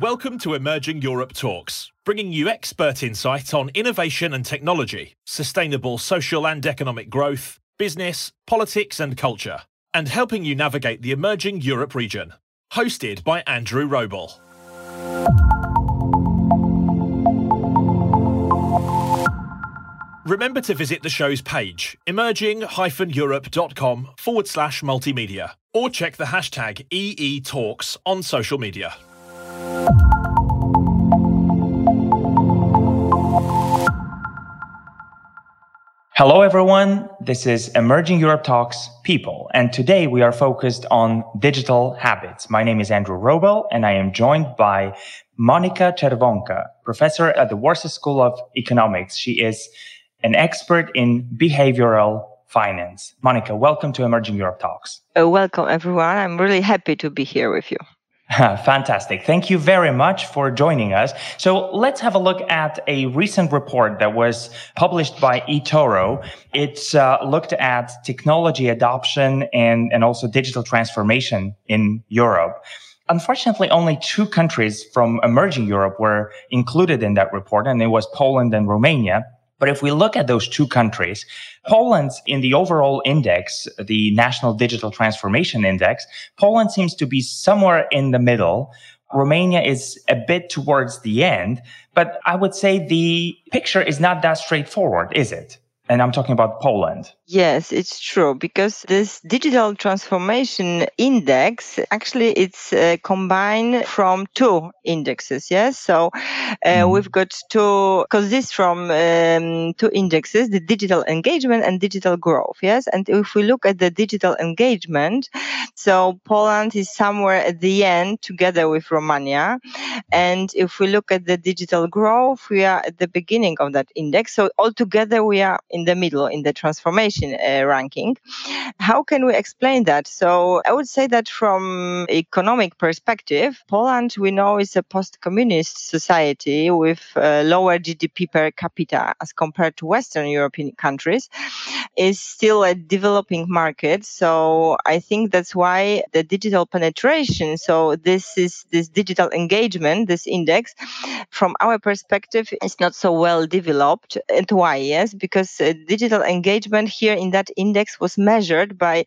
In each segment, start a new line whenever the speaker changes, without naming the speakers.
Welcome to Emerging Europe Talks, bringing you expert insight on innovation and technology, sustainable social and economic growth, business, politics, and culture, and helping you navigate the emerging Europe region. Hosted by Andrew Wrobel. Remember to visit the show's page, emerging-europe.com forward slash multimedia, or check the hashtag EE Talks on social media.
Hello, everyone. This is Emerging Europe Talks People, and today we are focused on digital habits. My name is Andrew Wrobel, and I am joined by Monika Czerwonka, professor at the Warsaw School of Economics. She is an expert in behavioral finance. Monika, welcome to Emerging Europe Talks.
Uh, welcome, everyone. I'm really happy to be here with you.
Fantastic. Thank you very much for joining us. So let's have a look at a recent report that was published by eToro. It's uh, looked at technology adoption and, and also digital transformation in Europe. Unfortunately, only two countries from emerging Europe were included in that report, and it was Poland and Romania. But if we look at those two countries, Poland in the overall index, the National Digital Transformation Index, Poland seems to be somewhere in the middle. Romania is a bit towards the end, but I would say the picture is not that straightforward, is it? And I'm talking about Poland.
Yes, it's true because this digital transformation index actually it's uh, combined from two indexes. Yes, so uh, mm. we've got two because this from um, two indexes: the digital engagement and digital growth. Yes, and if we look at the digital engagement, so Poland is somewhere at the end together with Romania, and if we look at the digital growth, we are at the beginning of that index. So altogether, we are in the middle in the transformation uh, ranking. How can we explain that? So I would say that from economic perspective, Poland we know is a post-communist society with uh, lower GDP per capita as compared to Western European countries. Is still a developing market, so I think that's why the digital penetration. So this is this digital engagement, this index, from our perspective, is not so well developed. And why? Yes, because uh, digital engagement here in that index was measured by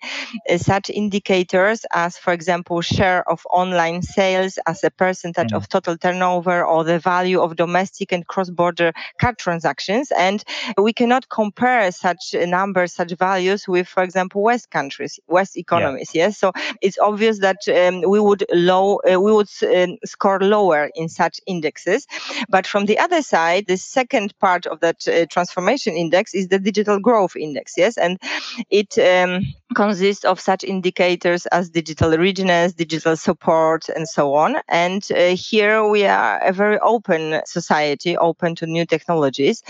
uh, such indicators as, for example, share of online sales as a percentage mm-hmm. of total turnover or the value of domestic and cross-border card transactions. And we cannot compare such numbers, such values with, for example, West countries, West economies. Yeah. Yes, so it's obvious that um, we would low, uh, we would um, score lower in such indexes. But from the other side, the second part of that uh, transformation index is the digital growth index. Yes, and it um, consists of such indicators as digital readiness, digital support, and so on. And uh, here we are a very open society, open to new technologies.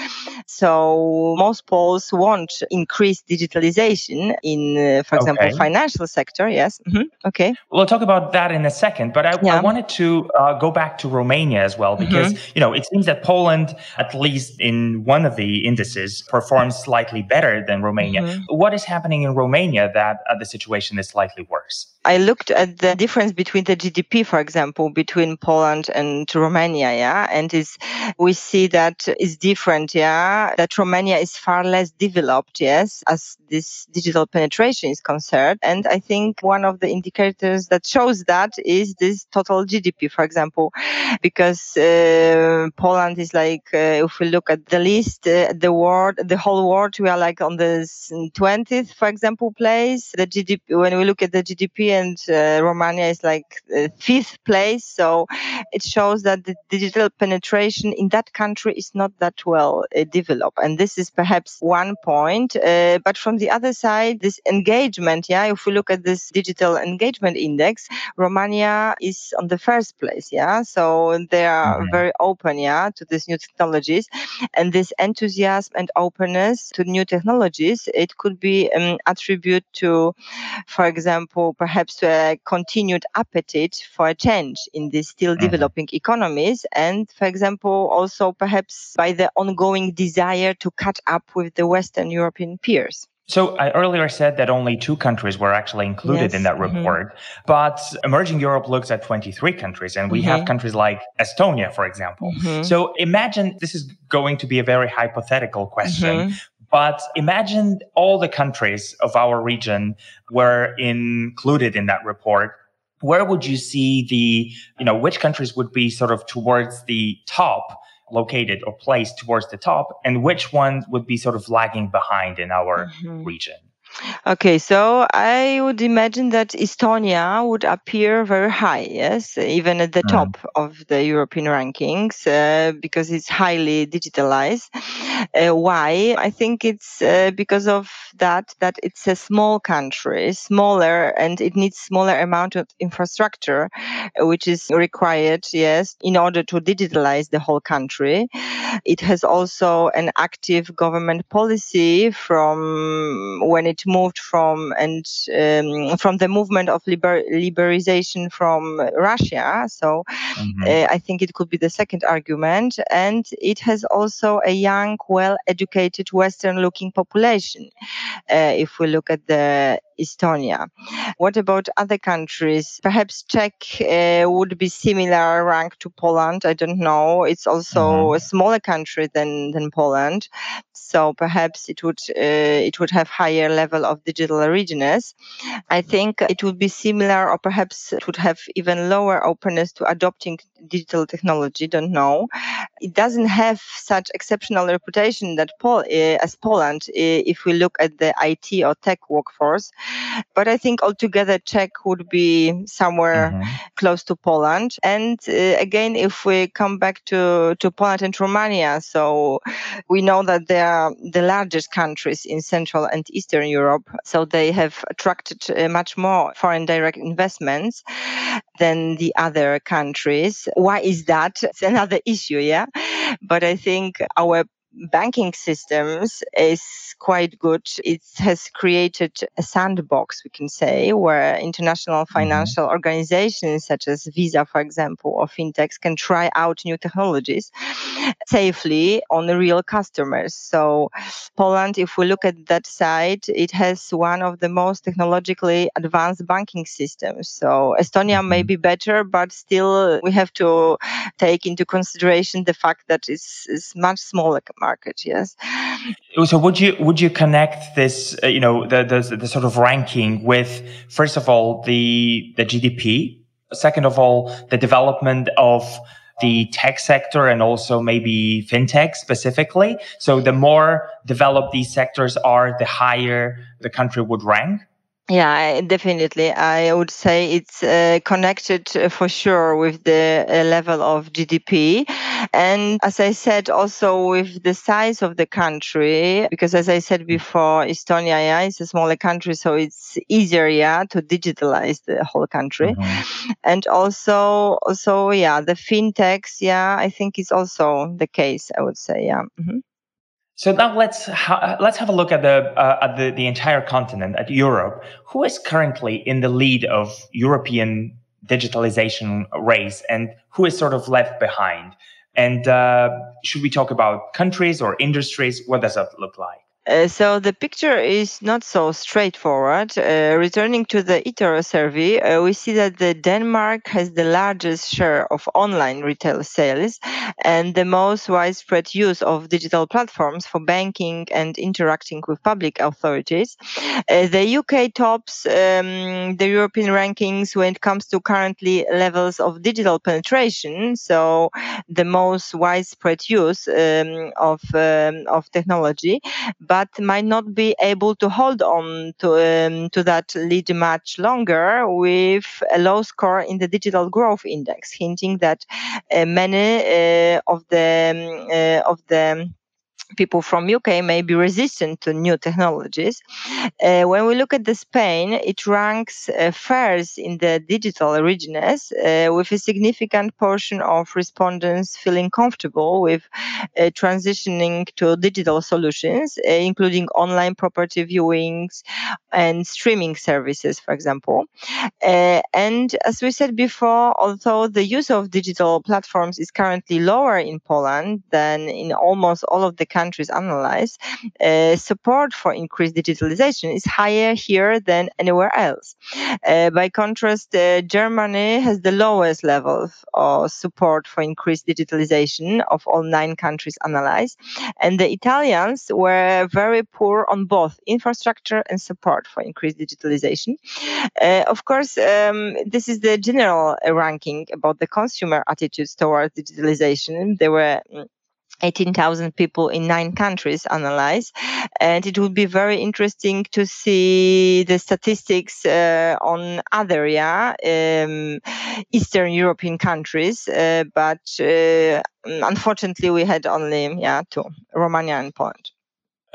So most Poles want increased digitalization in, uh, for example, okay. financial sector. Yes. Mm-hmm. Okay.
We'll talk about that in a second, but I, yeah. I wanted to uh, go back to Romania as well because mm-hmm. you know it seems that Poland, at least in one of the indices, performs slightly better than Romania. Mm-hmm. What is happening in Romania that uh, the situation is slightly worse?
I looked at the difference between the GDP, for example, between Poland and Romania, yeah, and is we see that is different, yeah, that Romania is far less developed, yes, as this digital penetration is concerned. And I think one of the indicators that shows that is this total GDP, for example, because uh, Poland is like, uh, if we look at the list, uh, the world, the whole world, we are like on the 20th, for example, place. The GDP, when we look at the GDP and uh, Romania is like uh, fifth place. So it shows that the digital penetration in that country is not that well uh, developed. And this is perhaps one point. Uh, but from the other side, this engagement, yeah, if we look at this digital engagement index, Romania is on the first place, yeah. So they are mm-hmm. very open, yeah, to these new technologies. And this enthusiasm and openness to new technologies, it could be um, attributed to, for example, perhaps to a continued appetite for a change in these still mm-hmm. developing economies. And for example, also perhaps by the ongoing desire to catch up with the Western European peers.
So I earlier said that only two countries were actually included yes. in that mm-hmm. report, mm-hmm. but Emerging Europe looks at 23 countries and we mm-hmm. have countries like Estonia, for example. Mm-hmm. So imagine this is going to be a very hypothetical question, mm-hmm. But imagine all the countries of our region were included in that report. Where would you see the, you know, which countries would be sort of towards the top located or placed towards the top and which ones would be sort of lagging behind in our mm-hmm. region
Okay, so I would imagine that Estonia would appear very high, yes, even at the mm. top of the European rankings uh, because it's highly digitalized. Uh, why? I think it's uh, because of that that it's a small country, smaller, and it needs smaller amount of infrastructure, uh, which is required, yes, in order to digitalize the whole country. It has also an active government policy from when it moved from and um, from the movement of liber- liberalization from Russia. So mm-hmm. uh, I think it could be the second argument, and it has also a young, well-educated, Western-looking population. Uh, if we look at the Estonia. What about other countries? Perhaps Czech uh, would be similar rank to Poland. I don't know. It's also mm-hmm. a smaller country than than Poland, so perhaps it would uh, it would have higher level of digital readiness. I think it would be similar, or perhaps it would have even lower openness to adopting digital technology. Don't know. It doesn't have such exceptional reputation that Pol- uh, as Poland. Uh, if we look at the IT or tech workforce, but I think altogether Czech would be somewhere mm-hmm. close to Poland. And uh, again, if we come back to, to Poland and Romania, so we know that they are the largest countries in Central and Eastern Europe. So they have attracted uh, much more foreign direct investments than the other countries. Why is that? It's another issue, yeah. But I think our banking systems is quite good. It has created a sandbox, we can say, where international mm-hmm. financial mm-hmm. organizations such as Visa, for example, or fintechs can try out new technologies safely on real customers. So, Poland, if we look at that side, it has one of the most technologically advanced banking systems. So, Estonia may mm-hmm. be better, but still we have to take into consideration the fact that it's, it's much smaller market. Yes.
So would you would you connect this, uh, you know, the, the the sort of ranking with first of all the the GDP, second of all the development of the tech sector and also maybe fintech specifically. So the more developed these sectors are, the higher the country would rank.
Yeah, definitely. I would say it's uh, connected uh, for sure with the uh, level of GDP. And as I said, also with the size of the country, because as I said before, Estonia yeah, is a smaller country, so it's easier yeah, to digitalize the whole country. Mm-hmm. And also, also, yeah, the fintechs, yeah, I think is also the case, I would say, yeah. Mm-hmm.
So now let's ha- let's have a look at the uh, at the, the entire continent, at Europe. Who is currently in the lead of European digitalization race, and who is sort of left behind? And uh, should we talk about countries or industries? What does that look like?
Uh, so the picture is not so straightforward. Uh, returning to the eToro survey, uh, we see that the Denmark has the largest share of online retail sales and the most widespread use of digital platforms for banking and interacting with public authorities. Uh, the UK tops um, the European rankings when it comes to currently levels of digital penetration. So the most widespread use um, of um, of technology but might not be able to hold on to, um, to that lead much longer with a low score in the digital growth index, hinting that uh, many uh, of the um, uh, of the people from UK may be resistant to new technologies. Uh, when we look at the Spain, it ranks uh, first in the digital readiness, uh, with a significant portion of respondents feeling comfortable with uh, transitioning to digital solutions, uh, including online property viewings and streaming services, for example. Uh, and as we said before, although the use of digital platforms is currently lower in Poland than in almost all of the countries countries analyzed, uh, support for increased digitalization is higher here than anywhere else. Uh, by contrast, uh, Germany has the lowest level of support for increased digitalization of all nine countries analyzed, and the Italians were very poor on both infrastructure and support for increased digitalization. Uh, of course, um, this is the general ranking about the consumer attitudes towards digitalization. There were mm, 18,000 people in nine countries analyzed. And it would be very interesting to see the statistics uh, on other yeah, um, Eastern European countries. Uh, but uh, unfortunately, we had only yeah, two, Romania and Poland.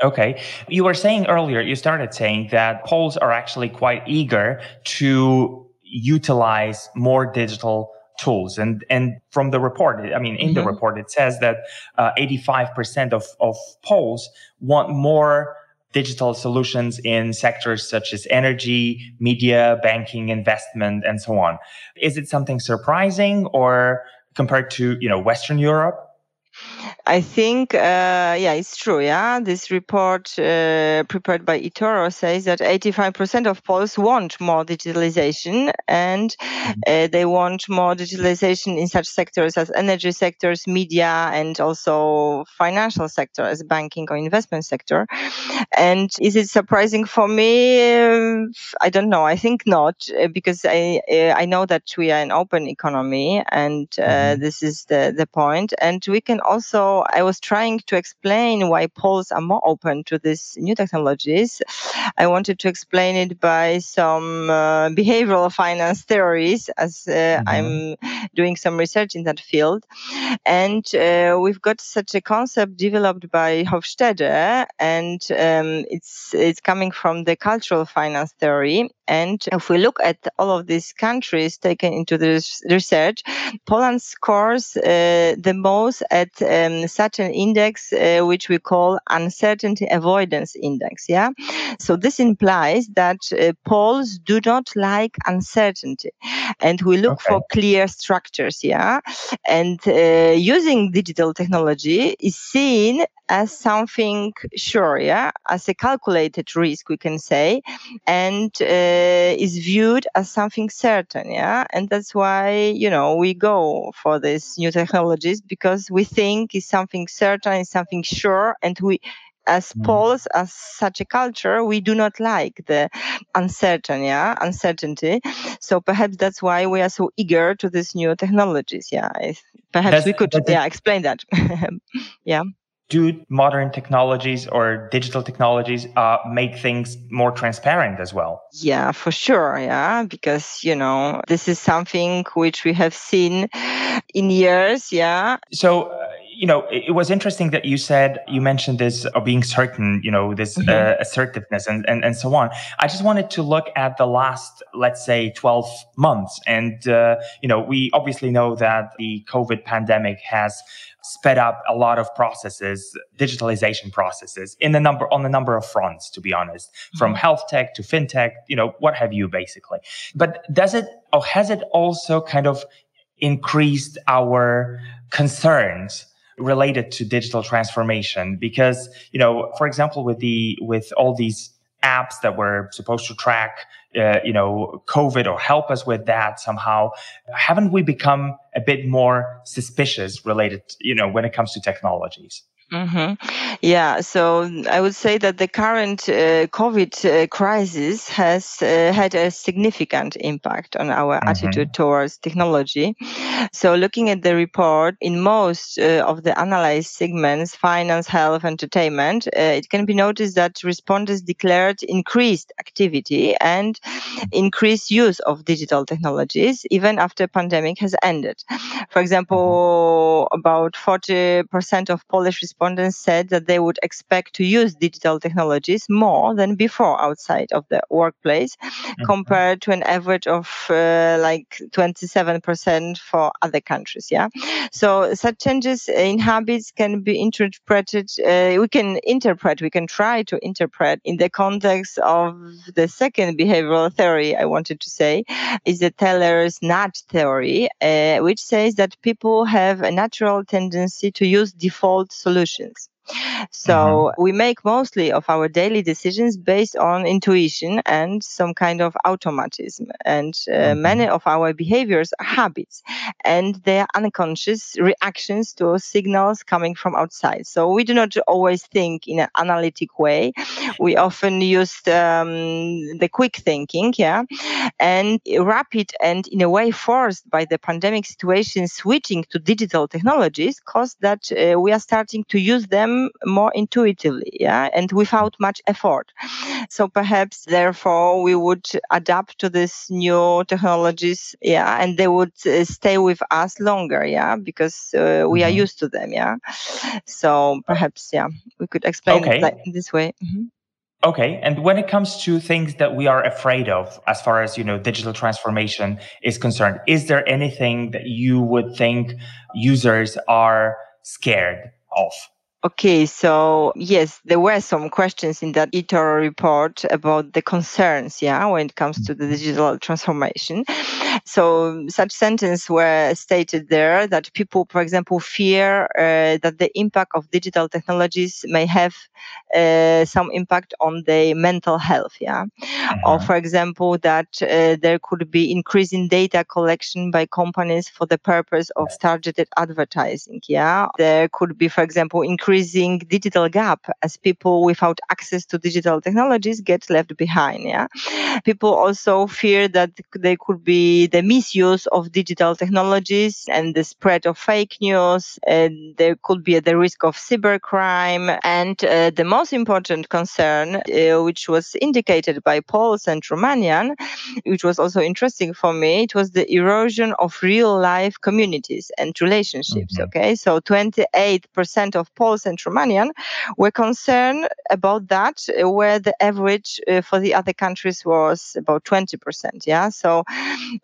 Okay. You were saying earlier, you started saying that Poles are actually quite eager to utilize more digital tools. And, and from the report, I mean, in mm-hmm. the report, it says that uh, 85% of, of Poles want more digital solutions in sectors such as energy, media, banking, investment, and so on. Is it something surprising or compared to, you know, Western Europe?
I think, uh, yeah, it's true. Yeah, this report uh, prepared by eToro says that 85% of Poles want more digitalization, and mm-hmm. uh, they want more digitalization in such sectors as energy sectors, media, and also financial sector as banking or investment sector. And is it surprising for me? I don't know. I think not, uh, because I uh, I know that we are an open economy, and uh, mm-hmm. this is the the point. And we can also I was trying to explain why Poles are more open to these new technologies. I wanted to explain it by some uh, behavioral finance theories, as uh, mm-hmm. I'm doing some research in that field. And uh, we've got such a concept developed by Hofstede, and um, it's it's coming from the cultural finance theory. And if we look at all of these countries taken into this research, Poland scores uh, the most at um, such an index uh, which we call uncertainty avoidance index. Yeah. So this implies that uh, Poles do not like uncertainty, and we look okay. for clear structures. Yeah. And uh, using digital technology is seen as something sure, yeah, as a calculated risk, we can say, and uh, is viewed as something certain, yeah, and that's why you know we go for these new technologies because we think it's something certain, it's something sure, and we as mm. Poles, as such a culture, we do not like the uncertain, yeah, uncertainty. So perhaps that's why we are so eager to these new technologies. Yeah, perhaps that's, we could, yeah, explain that. yeah
do modern technologies or digital technologies uh, make things more transparent as well?
Yeah, for sure. Yeah, because, you know, this is something which we have seen in years. Yeah.
So, you know, it was interesting that you said you mentioned this of being certain, you know, this mm-hmm. uh, assertiveness and, and and so on. I just wanted to look at the last, let's say, twelve months, and uh, you know, we obviously know that the COVID pandemic has sped up a lot of processes, digitalization processes in the number on the number of fronts, to be honest, from mm-hmm. health tech to fintech, you know, what have you basically. But does it or has it also kind of increased our concerns related to digital transformation? Because, you know, for example, with the with all these apps that were supposed to track, uh, you know, COVID or help us with that somehow. Haven't we become a bit more suspicious related, you know, when it comes to technologies?
Mm-hmm. Yeah, so I would say that the current uh, COVID uh, crisis has uh, had a significant impact on our mm-hmm. attitude towards technology. So, looking at the report, in most uh, of the analyzed segments, finance, health, entertainment, uh, it can be noticed that respondents declared increased activity and increased use of digital technologies even after the pandemic has ended. For example, mm-hmm. about 40% of Polish respondents respondents said that they would expect to use digital technologies more than before outside of the workplace, mm-hmm. compared to an average of uh, like 27% for other countries. Yeah. So such changes in habits can be interpreted, uh, we can interpret, we can try to interpret in the context of the second behavioral theory I wanted to say is the Thaler's nudge theory, uh, which says that people have a natural tendency to use default solutions solutions. So mm-hmm. we make mostly of our daily decisions based on intuition and some kind of automatism. And uh, mm-hmm. many of our behaviors are habits and they are unconscious reactions to signals coming from outside. So we do not always think in an analytic way. We often use um, the quick thinking, yeah, and rapid and in a way forced by the pandemic situation switching to digital technologies caused that uh, we are starting to use them more intuitively, yeah, and without much effort. So perhaps therefore we would adapt to these new technologies, yeah, and they would uh, stay with us longer, yeah, because uh, we mm-hmm. are used to them, yeah. So perhaps, yeah, we could explain okay. it like this way. Mm-hmm.
Okay. And when it comes to things that we are afraid of, as far as, you know, digital transformation is concerned, is there anything that you would think users are scared of?
Okay, so yes, there were some questions in that eToro report about the concerns, yeah, when it comes to the mm-hmm. digital transformation. So such sentences were stated there that people, for example, fear uh, that the impact of digital technologies may have uh, some impact on their mental health, yeah, uh-huh. or for example that uh, there could be increasing data collection by companies for the purpose of targeted advertising, yeah. There could be, for example, increasing increasing digital gap as people without access to digital technologies get left behind. Yeah, people also fear that there could be the misuse of digital technologies and the spread of fake news. And there could be the risk of cybercrime, and uh, the most important concern, uh, which was indicated by Poles and Romanian, which was also interesting for me, it was the erosion of real life communities and relationships. Mm-hmm. Okay, so 28% of Poles and Romanian were concerned about that, uh, where the average uh, for the other countries was about 20%. Yeah, so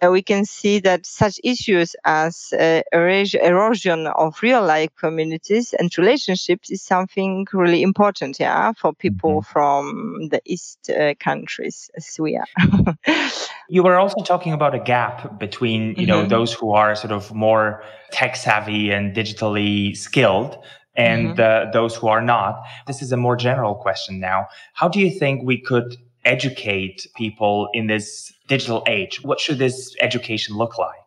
uh, we can see that such issues as erosion of real life communities and relationships is something really important. Yeah, for people mm-hmm. from the East countries as we are.
you were also talking about a gap between you know mm-hmm. those who are sort of more tech savvy and digitally skilled and mm-hmm. uh, those who are not. This is a more general question now. How do you think we could educate people in this digital age? What should this education look like?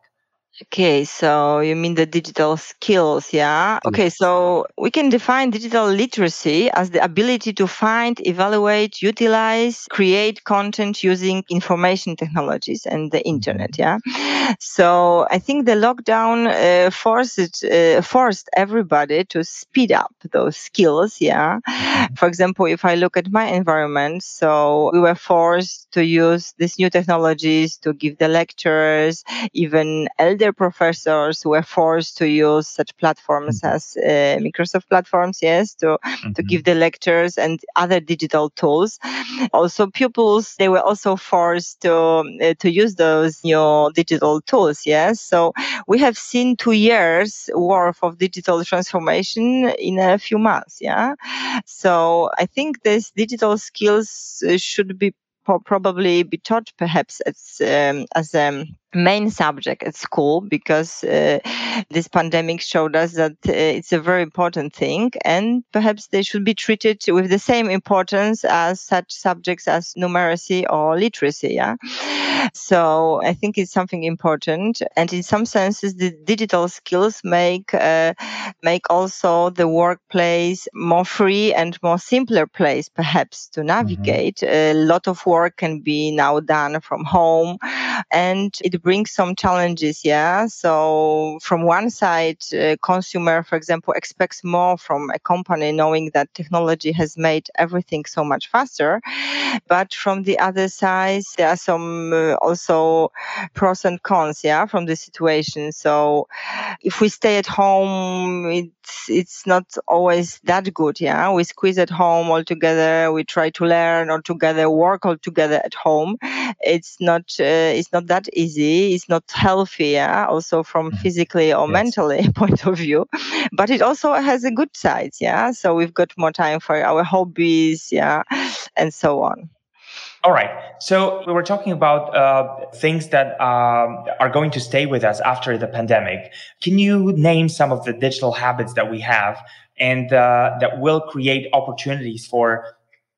Okay, so you mean the digital skills, yeah? Okay, so we can define digital literacy as the ability to find, evaluate, utilize, create content using information technologies and the internet, mm-hmm. yeah? So I think the lockdown uh, forced uh, forced everybody to speed up those skills, yeah? Mm-hmm. For example, if I look at my environment, so we were forced to use these new technologies to give the lectures, even elder professors were forced to use such platforms mm-hmm. as uh, Microsoft platforms, yes, to, mm-hmm. to give the lectures and other digital tools. Also, pupils, they were also forced to, uh, to use those new digital tools, yes. So we have seen two years worth of digital transformation in a few months, yeah. So I think these digital skills uh, should be probably be taught perhaps as um, as a um, main subject at school because uh, this pandemic showed us that uh, it's a very important thing and perhaps they should be treated with the same importance as such subjects as numeracy or literacy yeah so i think it's something important and in some senses the digital skills make uh, make also the workplace more free and more simpler place perhaps to mm-hmm. navigate mm-hmm. a lot of work can be now done from home and it brings some challenges. Yeah. So from one side, uh, consumer, for example, expects more from a company knowing that technology has made everything so much faster. But from the other side, there are some uh, also pros and cons. Yeah. From the situation. So if we stay at home, it's, it's not always that good. Yeah. We squeeze at home all together. We try to learn all together, work all together at home. It's not, uh, it's not that easy it's not healthy, yeah? also from mm-hmm. physically or yes. mentally point of view. But it also has a good side, yeah. So we've got more time for our hobbies, yeah, and so on.
All right. So we were talking about uh, things that um, are going to stay with us after the pandemic. Can you name some of the digital habits that we have and uh, that will create opportunities for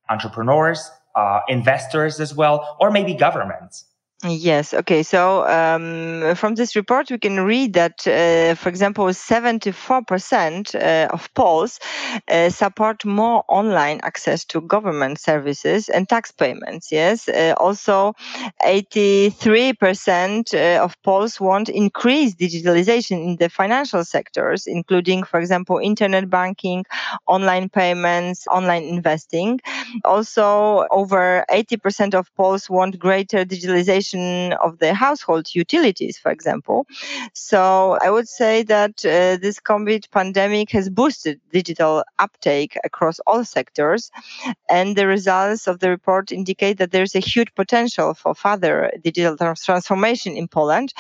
entrepreneurs, uh, investors as well, or maybe governments?
Yes. Okay. So um, from this report, we can read that, uh, for example, 74% uh, of Poles uh, support more online access to government services and tax payments. Yes. Uh, also, 83% uh, of Poles want increased digitalization in the financial sectors, including, for example, internet banking, online payments, online investing. Also, over 80% of Poles want greater digitalization of the household utilities, for example. So I would say that uh, this COVID pandemic has boosted digital uptake across all sectors. And the results of the report indicate that there's a huge potential for further digital transformation in Poland.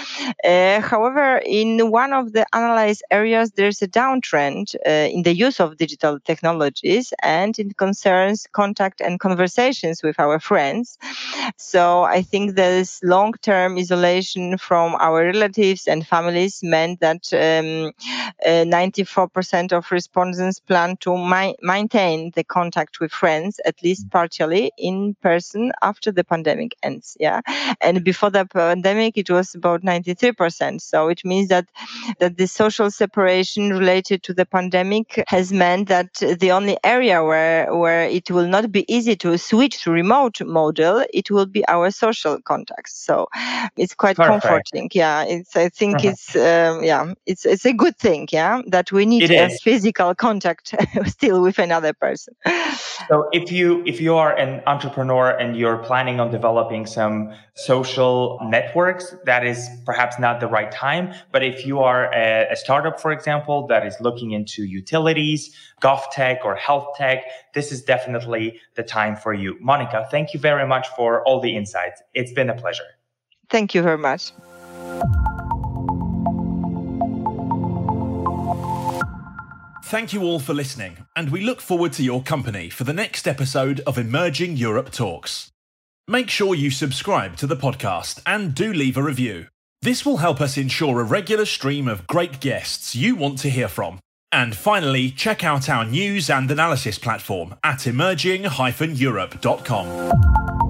Uh, however, in one of the analyzed areas, there's a downtrend uh, in the use of digital technologies and in concerns contact and conversations with our friends. So I think there's long term isolation from our relatives and families meant that um, uh, 94% of respondents plan to mi- maintain the contact with friends, at least mm. partially in person after the pandemic ends. Yeah. And before the pandemic, it was about 93%. So it means that, that the social separation related to the pandemic has meant that the only area where, where it will not be easy to switch to remote model, it will be our social contacts. So it's quite Perfect. comforting. Yeah, it's I think uh-huh. it's um, yeah it's it's a good thing. Yeah, that we need physical contact still with another person.
So if you if you are an entrepreneur and you're planning on developing some social networks, that is perhaps not the right time. But if you are a, a startup, for example, that is looking into utilities, gov tech or health tech, this is definitely the time for you. Monika, thank you very much for all the insights. It's been a pleasure.
Thank you very much.
Thank you all for listening, and we look forward to your company for the next episode of Emerging Europe Talks. Make sure you subscribe to the podcast and do leave a review. This will help us ensure a regular stream of great guests you want to hear from. And finally, check out our news and analysis platform at emerging-europe.com.